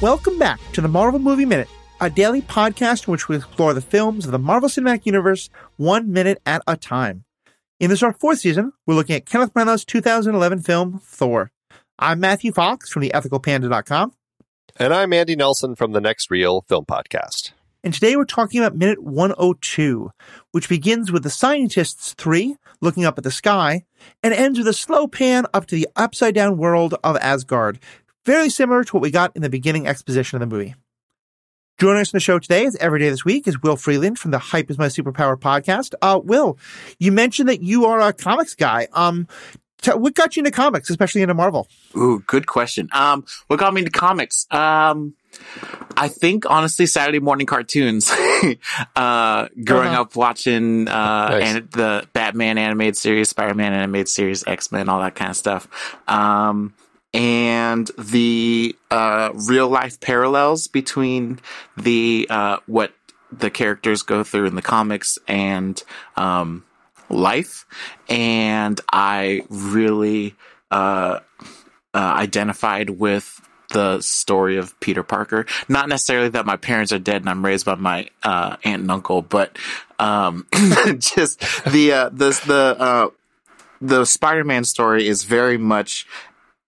Welcome back to the Marvel Movie Minute, a daily podcast in which we explore the films of the Marvel Cinematic Universe one minute at a time. In this our fourth season, we're looking at Kenneth Branagh's 2011 film Thor. I'm Matthew Fox from the ethicalpanda.com. And I'm Andy Nelson from the Next Reel Film Podcast. And today we're talking about minute 102, which begins with the scientists three looking up at the sky and ends with a slow pan up to the upside down world of Asgard, very similar to what we got in the beginning exposition of the movie. Joining us on the show today, as every day this week, is Will Freeland from the Hype is My Superpower podcast. Uh, Will, you mentioned that you are a comics guy. Um, t- what got you into comics, especially into Marvel? Ooh, good question. Um, what got me into comics? Um, I think honestly, Saturday morning cartoons. uh, growing Uh-huh. up watching uh, Nice. and the Batman animated series, Spider Man animated series, X Men, all that kind of stuff. Um, and the uh, real life parallels between the uh, what the characters go through in the comics and um, life, and I really uh, uh, identified with the story of Peter Parker. Not necessarily that my parents are dead and I'm raised by my uh, aunt and uncle, but um, just the uh, the the uh, the Spider-Man story is very much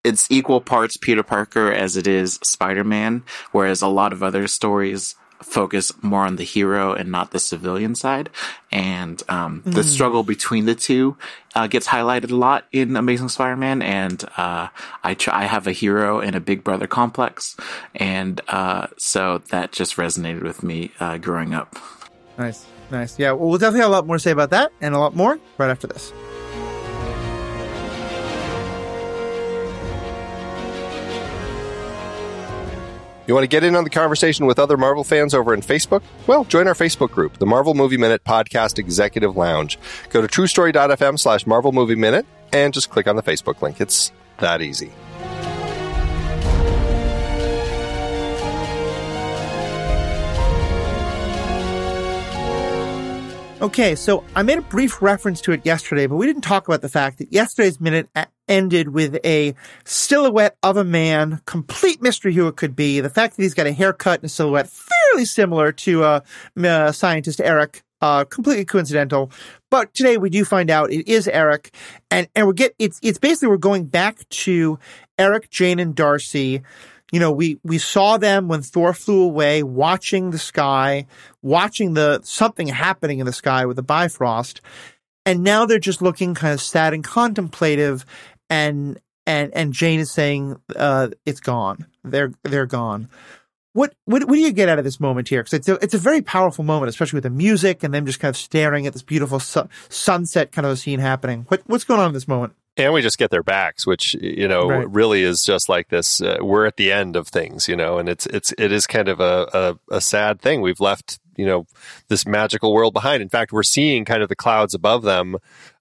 it's equal parts Peter Parker as it is Spider-Man, whereas a lot of other stories focus more on the hero and not the civilian side. And um, the struggle between the two uh, gets highlighted a lot in Amazing Spider-Man. And uh, I I have a hero and a big brother complex, and uh, so that just resonated with me uh, growing up. Nice, nice. Yeah, well, we'll definitely have a lot more to say about that and a lot more right after this. You want to get in on the conversation with other Marvel fans over in Facebook? Well, join our Facebook group, the Marvel Movie Minute Podcast Executive Lounge. Go to truestory.fm slash Marvel Movie Minute and just click on the Facebook link. It's that easy. Okay, so I made a brief reference to it yesterday, but we didn't talk about the fact that yesterday's minute ended with a silhouette of a man, complete mystery who it could be. The fact that he's got a haircut and a silhouette fairly similar to uh, uh, scientist Eric, uh, completely coincidental. But today we do find out it is Eric, and and we get it's it's basically we're going back to Eric, Jane, and Darcy you know, we, we saw them when Thor flew away, watching the sky, watching the something happening in the sky with the Bifrost, and now they're just looking kind of sad and contemplative, and and and Jane is saying, uh, "It's gone. They're they're gone." What what what do you get out of this moment here? Because it's a it's a very powerful moment, especially with the music and them just kind of staring at this beautiful su- sunset kind of a scene happening. What what's going on in this moment? And we just get their backs, which you know Right. really is just like this. Uh, we're at the end of things, you know, and it's it's it is kind of a, a a sad thing. We've left you know this magical world behind. In fact, we're seeing kind of the clouds above them,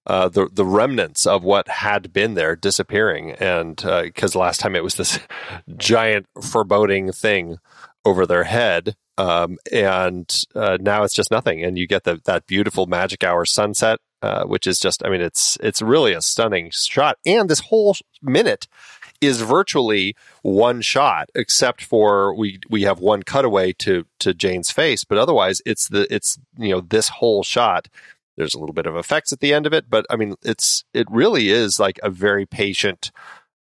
uh, the the remnants of what had been there disappearing, and because last time it was this giant foreboding thing over their head. Um, and uh, now it's just nothing, and you get the, that beautiful magic hour sunset uh, which is just, I mean, it's it's really a stunning shot. And this whole minute is virtually one shot, except for we we have one cutaway to to Jane's face, but otherwise it's the it's you know this whole shot. There's a little bit of effects at the end of it, but I mean, it's it really is like a very patient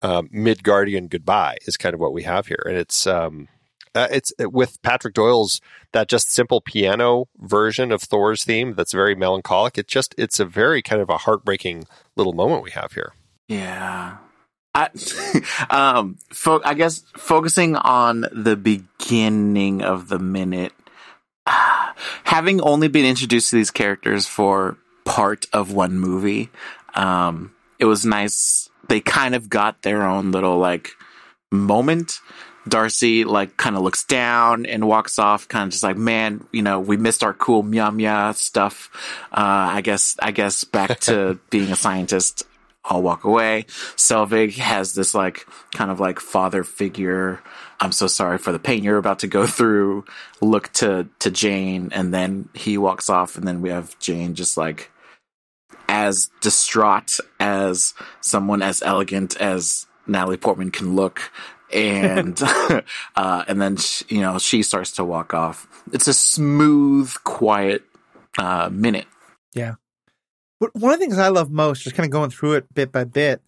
um, Midgardian goodbye is kind of what we have here, and it's um, uh, it's with Patrick Doyle's that just simple piano version of Thor's theme that's very melancholic. It just it's a very kind of a heartbreaking little moment we have here. Yeah. I, um, fo- I guess focusing on the beginning of the minute, having only been introduced to these characters for part of one movie, um, it was nice. They kind of got their own little like moment. Darcy like kind of looks down and walks off, kind of just like, man, you know, we missed our cool meow meow stuff. Uh, I guess, I guess back to being a scientist. I'll walk away. Selvig has this like kind of like father figure. I'm so sorry for the pain you're about to go through. Look to to Jane, and then he walks off, and then we have Jane just like as distraught as someone as elegant as Natalie Portman can look, and uh, and then she, you know she starts to walk off. It's a smooth, quiet uh, minute. Yeah. But one of the things I love most, just kind of going through it bit by bit,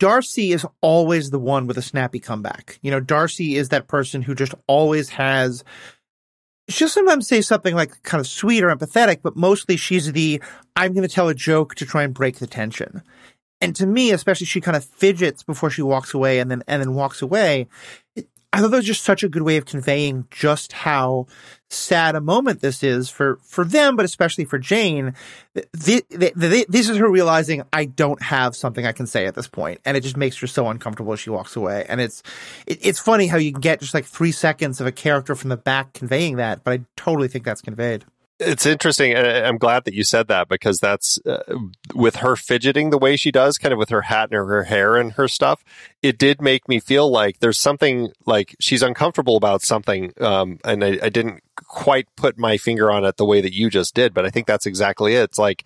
Darcy is always the one with a snappy comeback. You know, Darcy is that person who just always has. She'll sometimes say something like kind of sweet or empathetic, but mostly she's the I'm going to tell a joke to try and break the tension. And to me, especially, she kind of fidgets before she walks away and then and then walks away. It, I thought that was just such a good way of conveying just how sad a moment this is for, for them, but especially for Jane. This, this is her realizing I don't have something I can say at this point, and it just makes her so uncomfortable as she walks away. And it's it, it's funny how you can get just like three seconds of a character from the back conveying that, but I totally think that's conveyed. It's interesting. I'm glad that you said that because that's uh, with her fidgeting the way she does, kind of with her hat and her hair and her stuff. It did make me feel like there's something like she's uncomfortable about something. Um, and I, I didn't quite put my finger on it the way that you just did, but I think that's exactly it. It's like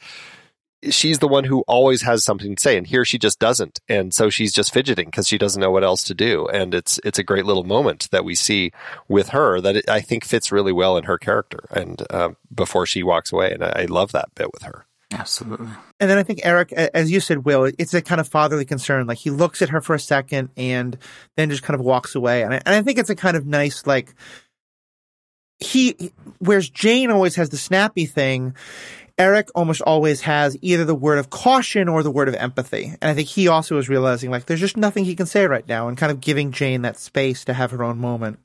she's the one who always has something to say and here she just doesn't. And so she's just fidgeting because she doesn't know what else to do. And it's it's a great little moment that we see with her that it, i think fits really well in her character and uh, before she walks away. And I, I love that bit with her. Absolutely. And then i think eric as you said will it's a kind of fatherly concern. Like he looks at her for a second and then just kind of walks away. And I, and I think it's a kind of nice like he whereas jane always has the snappy thing Eric almost always has either the word of caution or the word of empathy. And I think he also is realizing like there's just nothing he can say right now and kind of giving Jane that space to have her own moment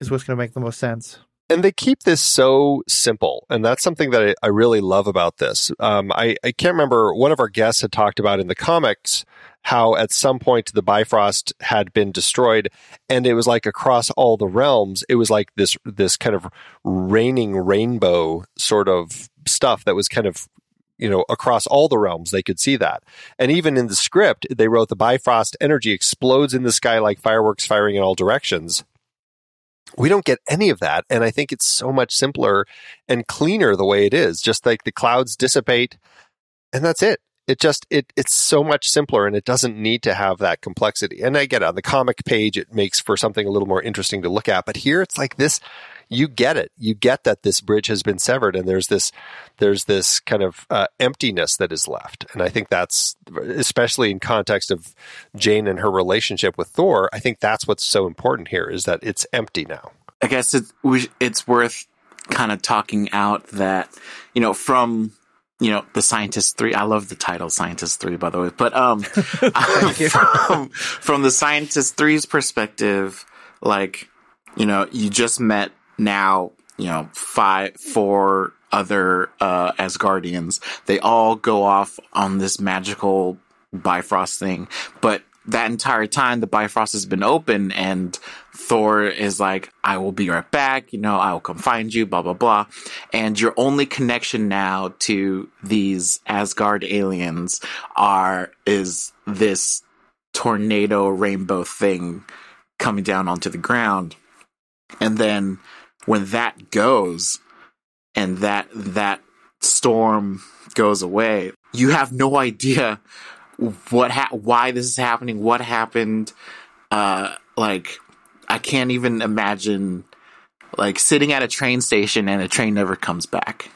is what's going to make the most sense. And they keep this so simple. And that's something that I, I really love about this. Um, I, I can't remember, one of our guests had talked about in the comics how at some point the Bifrost had been destroyed and it was like across all the realms, it was like this, this kind of raining rainbow sort of stuff that was kind of you know across all the realms they could see that and even in the script they wrote the bifrost energy explodes in the sky like fireworks firing in all directions we don't get any of that and i think it's so much simpler and cleaner the way it is just like the clouds dissipate and that's it. It just it it's so much simpler and it doesn't need to have that complexity. And i get it on the comic page it makes for something a little more interesting to look at but here it's like this you get it. You get that this bridge has been severed, and there's this there's this kind of uh, emptiness that is left. And I think that's especially in context of Jane and her relationship with Thor. I think that's what's so important here is that it's empty now. I guess it's it's worth kind of talking out that you know from you know the scientist three i love the title scientist three by the way but um from, from the scientist three's perspective like you know you just met now, you know, five, four other uh, Asgardians. They all go off on this magical Bifrost thing, but that entire time the Bifrost has been open and Thor is like, I will be right back, you know, I will come find you, blah, blah, blah. And your only connection now to these Asgard aliens are, is this tornado rainbow thing coming down onto the ground. And then when that goes and that that storm goes away, you have no idea what ha- why this is happening, what happened. Uh, like I can't even imagine like sitting at a train station and a train never comes back.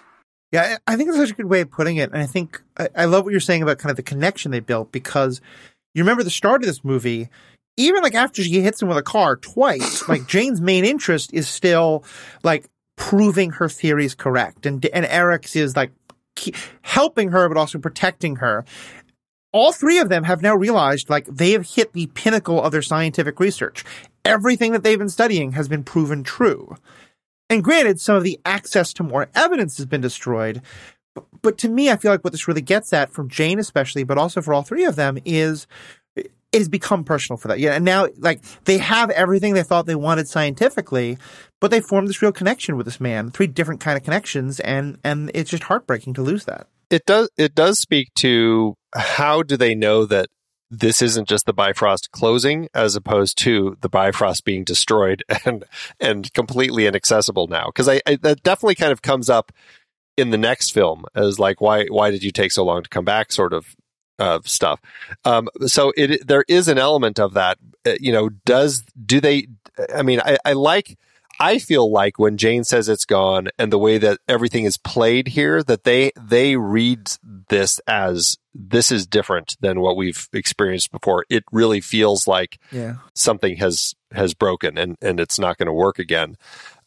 Yeah, I think that's such a good way of putting it. And I think I, I love what you're saying about kind of the connection they built because you remember the start of this movie, even like after she hits him with a car twice, like Jane's main interest is still like proving her theories correct, and and Eric's is like helping her but also protecting her. All three of them have now realized like they have hit the pinnacle of their scientific research. Everything that they've been studying has been proven true. And granted, some of the access to more evidence has been destroyed. But, but to me, I feel like what this really gets at from Jane, especially, but also for all three of them, is it has become personal for that. Yeah. And now, like, they have everything they thought they wanted scientifically, but they formed this real connection with this man, three different kind of connections. And, and it's just heartbreaking to lose that. It does, it does speak to how do they know that this isn't just the Bifrost closing as opposed to the Bifrost being destroyed and, and completely inaccessible now. Cause I, I that definitely kind of comes up in the next film as like, why, why did you take so long to come back sort of uh, stuff. Um, so it there is an element of that, uh, you know, does do they? I mean, I, I like. I feel like when Jane says it's gone and the way that everything is played here, that they they read this as this is different than what we've experienced before. It really feels like Yeah. something has has broken and and it's not going to work again.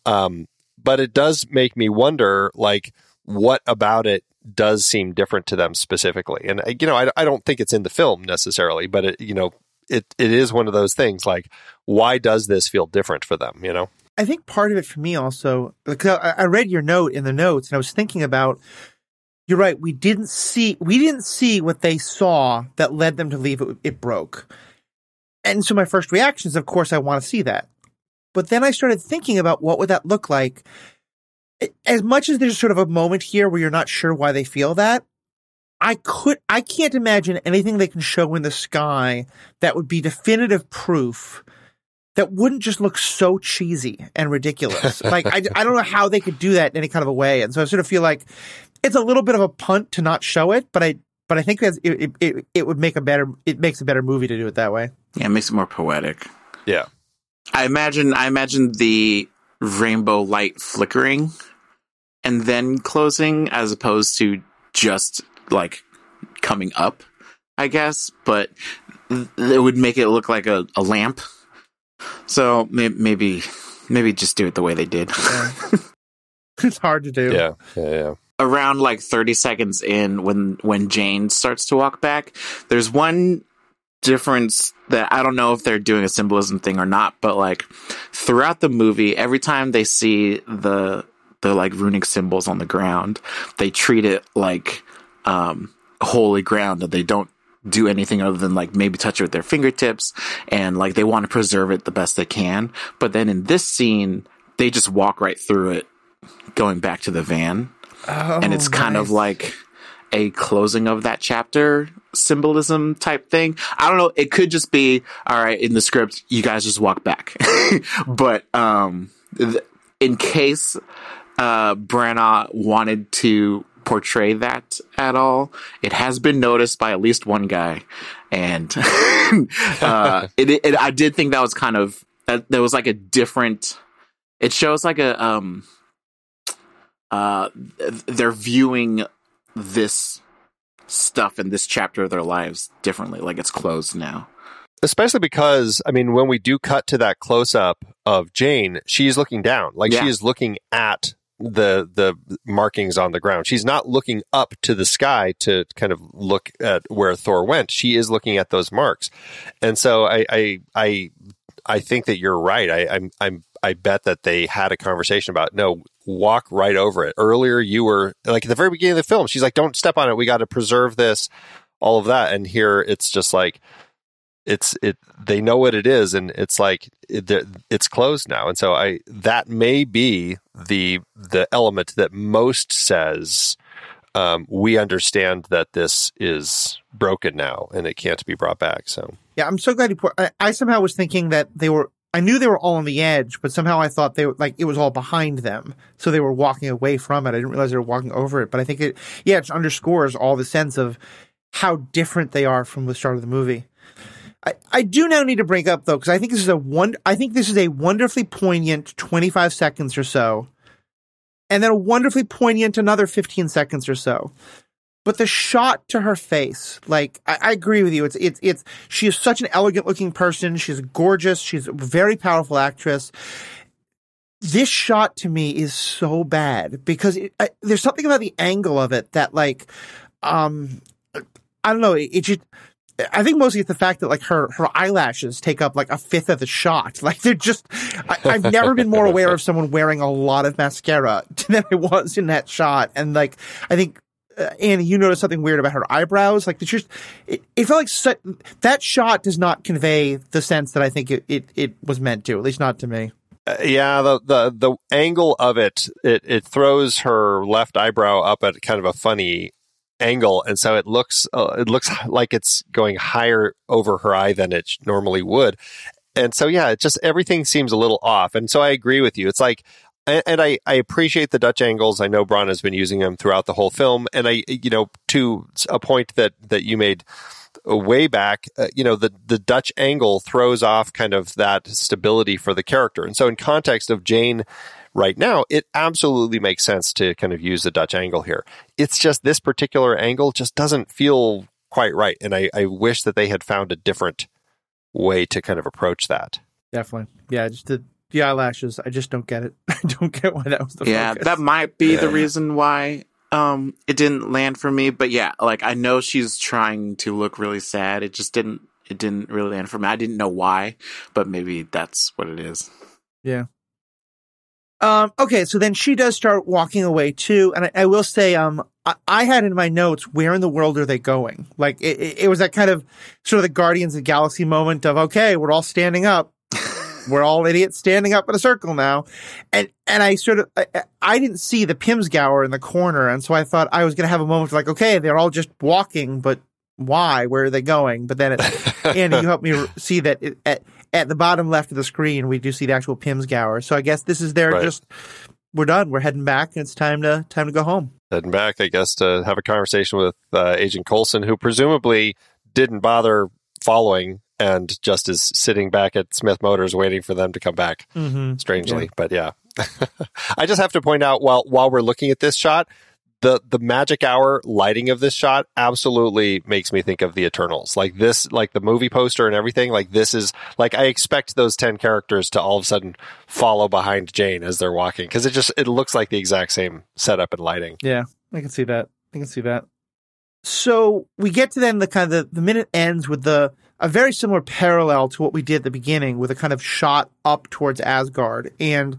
Um, but it does make me wonder, like, what about it does seem different to them specifically? And you know, I, I don't think it's in the film necessarily, but it you know, it it is one of those things. Like, why does this feel different for them? You know. I think part of it for me also, because I I read your note in the notes and I was thinking about, you're right. We didn't see, we didn't see what they saw that led them to leave it, it broke. And so my first reaction is, of course, I want to see that. But then I started thinking about what would that look like. As much as there's sort of a moment here where you're not sure why they feel that, I could, I can't imagine anything they can show in the sky that would be definitive proof that wouldn't just look so cheesy and ridiculous. like I, I don't know how they could do that in any kind of a way, and so I sort of feel like it's a little bit of a punt to not show it, but I but I think that's it. It, it would make a better it makes a better movie to do it that way. Yeah, it makes it more poetic. Yeah. I imagine I imagine the rainbow light flickering and then closing as opposed to just like coming up, I guess, but th- it would make it look like a, a lamp. So may- maybe maybe just do it the way they did. it's hard to do. Yeah. Yeah. Yeah. Around like 30 seconds in when when Jane starts to walk back, there's one difference that I don't know if they're doing a symbolism thing or not, but like throughout the movie, every time they see the the like runic symbols on the ground, they treat it like um holy ground and they don't do anything other than like maybe touch it with their fingertips and like they want to preserve it the best they can. But then in this scene, they just walk right through it going back to the van. Oh, and it's kind of like a closing of that chapter symbolism type thing. I don't know. It could just be all right in the script. You guys just walk back, but um, th- in case uh, Branagh wanted to portray that at all, it has been noticed by at least one guy, and uh, it, it. I did think that was kind of that, there was like a different. It shows like a um. Uh, they're viewing this stuff in this chapter of their lives differently. Like it's closed now. Especially because, I mean, when we do cut to that close up of Jane, she's looking down. Like Yeah. she is looking at the the markings on the ground. She's not looking up to the sky to kind of look at where Thor went. She is looking at those marks. And so I I I, I think that you're right. I I'm I'm I bet that they had a conversation about no walk right over it. Earlier you were like at the very beginning of the film, she's like, Don't step on it. We got to preserve this, all of that. And here it's just like it's it they know what it is and it's like it, it's closed now and so i that may be the the element that most says um, we understand that this is broken now and it can't be brought back so Yeah, I'm so glad you put. I, I somehow was thinking that they were. I knew they were all on the edge, but somehow I thought they were like it was all behind them, so they were walking away from it. I didn't realize they were walking over it, but I think it, yeah, it underscores all the sense of how different they are from the start of the movie. I, I do now need to bring up though, because I think this is a one. I think this is a wonderfully poignant 25 seconds or so, and then a wonderfully poignant another 15 seconds or so but the shot to her face, like I, I agree with you. It's it's it's she is such an elegant looking person. She's gorgeous. She's a very powerful actress. This shot to me is so bad because it, I, there's something about the angle of it that like, um, I don't know. It, it just. I think mostly it's the fact that like her her eyelashes take up like a fifth of the shot. Like they're just. I, I've never been more aware of someone wearing a lot of mascara than I was in that shot, and like I think uh, Annie, you noticed something weird about her eyebrows. Like, just, it, it felt like that shot does not convey the sense that I think it, it, it was meant to, at least not to me. Uh, yeah the, the the angle of it, it it throws her left eyebrow up at kind of a funny angle and so it looks uh, it looks like it's going higher over her eye than it normally would and so yeah it just everything seems a little off and so i agree with you it's like and, I, I appreciate the Dutch angles. I know Branagh has been using them throughout the whole film, and I, you know, to a point that that you made way back, uh, you know, the, the Dutch angle throws off kind of that stability for the character. And so in context of Jane right now, it absolutely makes sense to kind of use the Dutch angle here. It's just this particular angle just doesn't feel quite right. And I, I wish that they had found a different way to kind of approach that. Definitely. Yeah, just the, the eyelashes. I just don't get it. I don't get why that was the yeah, focus. that might be the reason why um it didn't land for me. But yeah, like I know she's trying to look really sad. It just didn't it didn't really land for me. I didn't know why, but maybe that's what it is. Um, okay, so then she does start walking away too, and I, I will say, um, I, I had in my notes, where in the world are they going? Like, it, it, it was that kind of sort of the Guardians of the Galaxy moment of, okay, we're all standing up. we're all idiots standing up in a circle now. And, and I sort of, I, I didn't see the Pinzgauer in the corner, and so I thought I was going to have a moment of like, okay, they're all just walking, but why? Where are they going? But then it, Andy, you helped me see that it, at at the bottom left of the screen, we do see the actual Pinzgauer. So I guess this is their Right. just we're done. We're heading back, and it's time to time to go home. Heading back, I guess, to have a conversation with uh, Agent Coulson, who presumably didn't bother following and just is sitting back at Smith Motors waiting for them to come back. Mm-hmm. strangely, but yeah. I just have to point out while while we're looking at this shot, the the magic hour lighting of this shot absolutely makes me think of the Eternals. Like this, like the movie poster and everything. Like this is like I expect those ten characters to all of a sudden follow behind Jane as they're walking because it just it looks like the exact same setup and lighting. Yeah, I can see that. I can see that. So we get to then the kind of the, the minute ends with the a very similar parallel to what we did at the beginning with a kind of shot up towards Asgard. And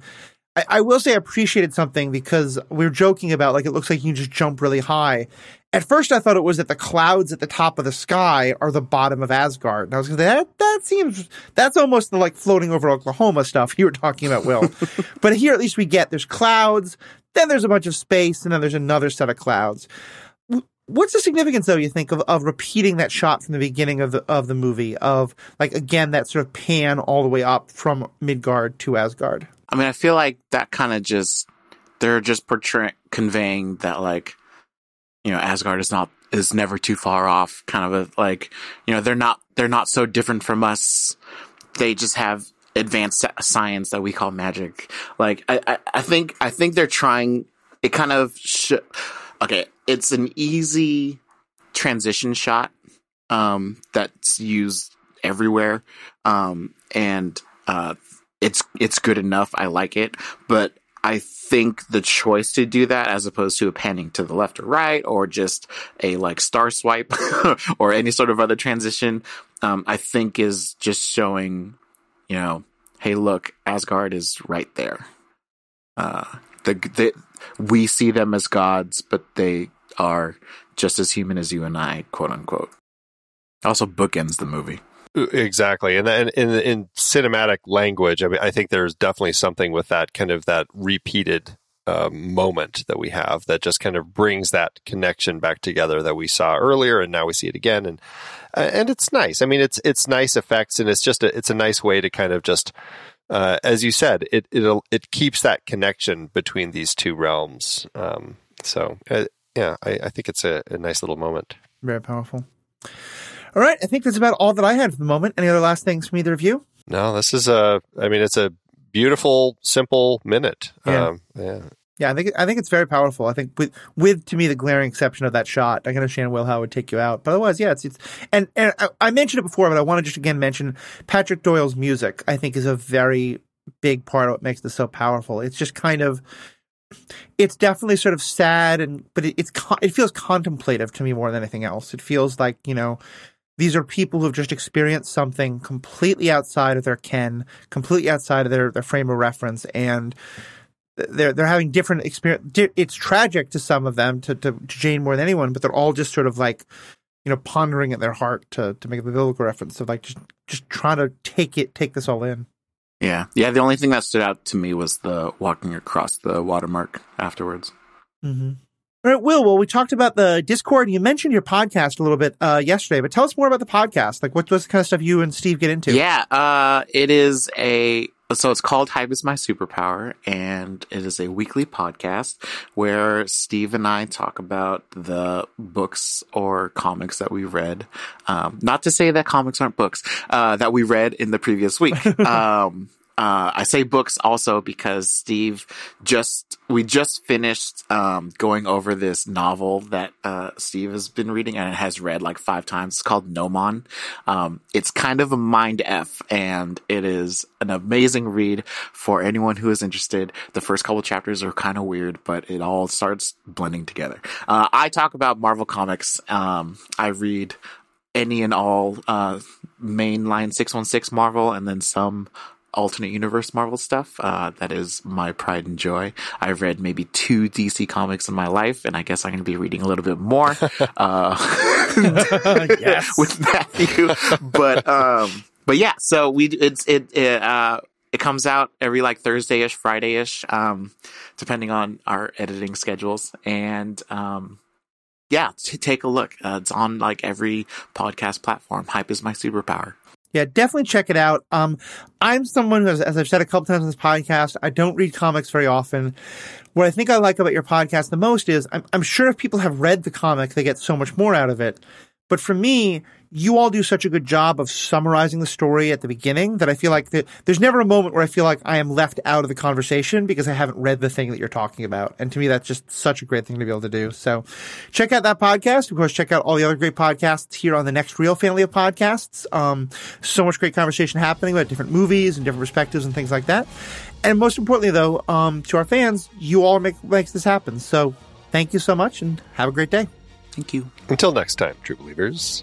I, I will say I appreciated something because we were joking about like it looks like you can just jump really high. At first I thought it was that the clouds at the top of the sky are the bottom of Asgard. And I was going that that seems that's almost the like floating over Oklahoma stuff you were talking about, Will. but here at least we get there's clouds, then there's a bunch of space, and then there's another set of clouds. What's the significance, though, you think, of, of repeating that shot from the beginning of the of the movie of like again that sort of pan all the way up from Midgard to Asgard? I mean, I feel like that kind of just they're just portraying conveying that like you know Asgard is not is never too far off. Kind of a like you know they're not they're not so different from us. They just have advanced science that we call magic. Like I I, I think I think they're trying. It kind of sh- okay. It's an easy transition shot um, that's used everywhere, um, and uh, it's it's good enough. I like it, but I think the choice to do that as opposed to a panning to the left or right or just a like star swipe or any sort of other transition, um, I think is just showing, you know, hey, look, Asgard is right there. Uh, the, the we see them as gods, but they are just as human as you and I, quote unquote. Also, bookends the movie. Exactly, and then in in cinematic language, I mean, I think there's definitely something with that kind of that repeated um, moment that we have that just kind of brings that connection back together that we saw earlier, and now we see it again, and uh, and it's nice. I mean, it's it's nice effects, and it's just a, it's a nice way to kind of just. Uh, as you said, it it it keeps that connection between these two realms. Um, so, uh, yeah, I, I think it's a, a nice little moment. Very powerful. All right, I think that's about all that I had for the moment. Any other last things from either of you? No, this is a. I mean, it's a beautiful, simple minute. Yeah. Um, yeah. Yeah, I think I think it's very powerful. I think with with to me the glaring exception of that shot, I can understand Will how would take you out. But otherwise, yeah, it's it's and and I, I mentioned it before, but I want to just again mention Patrick Doyle's music. I think is a very big part of what makes this so powerful. It's just kind of it's definitely sort of sad and but it, it's it feels contemplative to me more than anything else. It feels like you know these are people who've just experienced something completely outside of their ken, completely outside of their, their frame of reference, and they're they're having different experience. It's tragic to some of them, to, to, to Jane more than anyone, but they're all just sort of like, you know, pondering at their heart to to make a biblical reference of like just just trying to take it, take this all in. Yeah. Yeah. The only thing that stood out to me was the walking across the watermark afterwards. Mm-hmm. All right, Will. Well, we talked about the Discord. and You mentioned your podcast a little bit uh, yesterday, but tell us more about the podcast. Like, what, what's the kind of stuff you and Steve get into? Yeah. Uh, it is a so it's called Hype is My Superpower, and it is a weekly podcast where Steve and I talk about the books or comics that we read. Um, not to say that comics aren't books, uh, that we read in the previous week. um, uh, I say books also because Steve just, we just finished, um, going over this novel that, uh, Steve has been reading and has read like five times. It's called Gnomon. Um, it's kind of a mind F and it is an amazing read for anyone who is interested. The first couple chapters are kind of weird, but it all starts blending together. Uh, I talk about Marvel Comics. Um, I read any and all, uh, mainline 616 Marvel and then some alternate universe Marvel stuff. Uh, that is my pride and joy. I've read maybe two DC comics in my life, and I guess I'm going to be reading a little bit more uh, Yes. with Matthew. But um, but yeah, so we it's it. it uh, it comes out every like Thursday-ish, Friday-ish, um, depending on our editing schedules. And, um, yeah, t- take a look. Uh, it's on like every podcast platform. Hype is my superpower. Yeah, definitely check it out. Um, I'm someone who, has, as I've said a couple times on this podcast, I don't read comics very often. What I think I like about your podcast the most is I'm, I'm sure if people have read the comic, they get so much more out of it. But for me, you all do such a good job of summarizing the story at the beginning that I feel like that there's never a moment where I feel like I am left out of the conversation because I haven't read the thing that you're talking about. And to me, that's just such a great thing to be able to do. So check out that podcast. Of course, check out all the other great podcasts here on the Next Reel family of podcasts. Um, so much great conversation happening about different movies and different perspectives and things like that. And most importantly, though, um, to our fans, you all make makes this happen. So thank you so much and have a great day. Thank you. Until next time, true believers.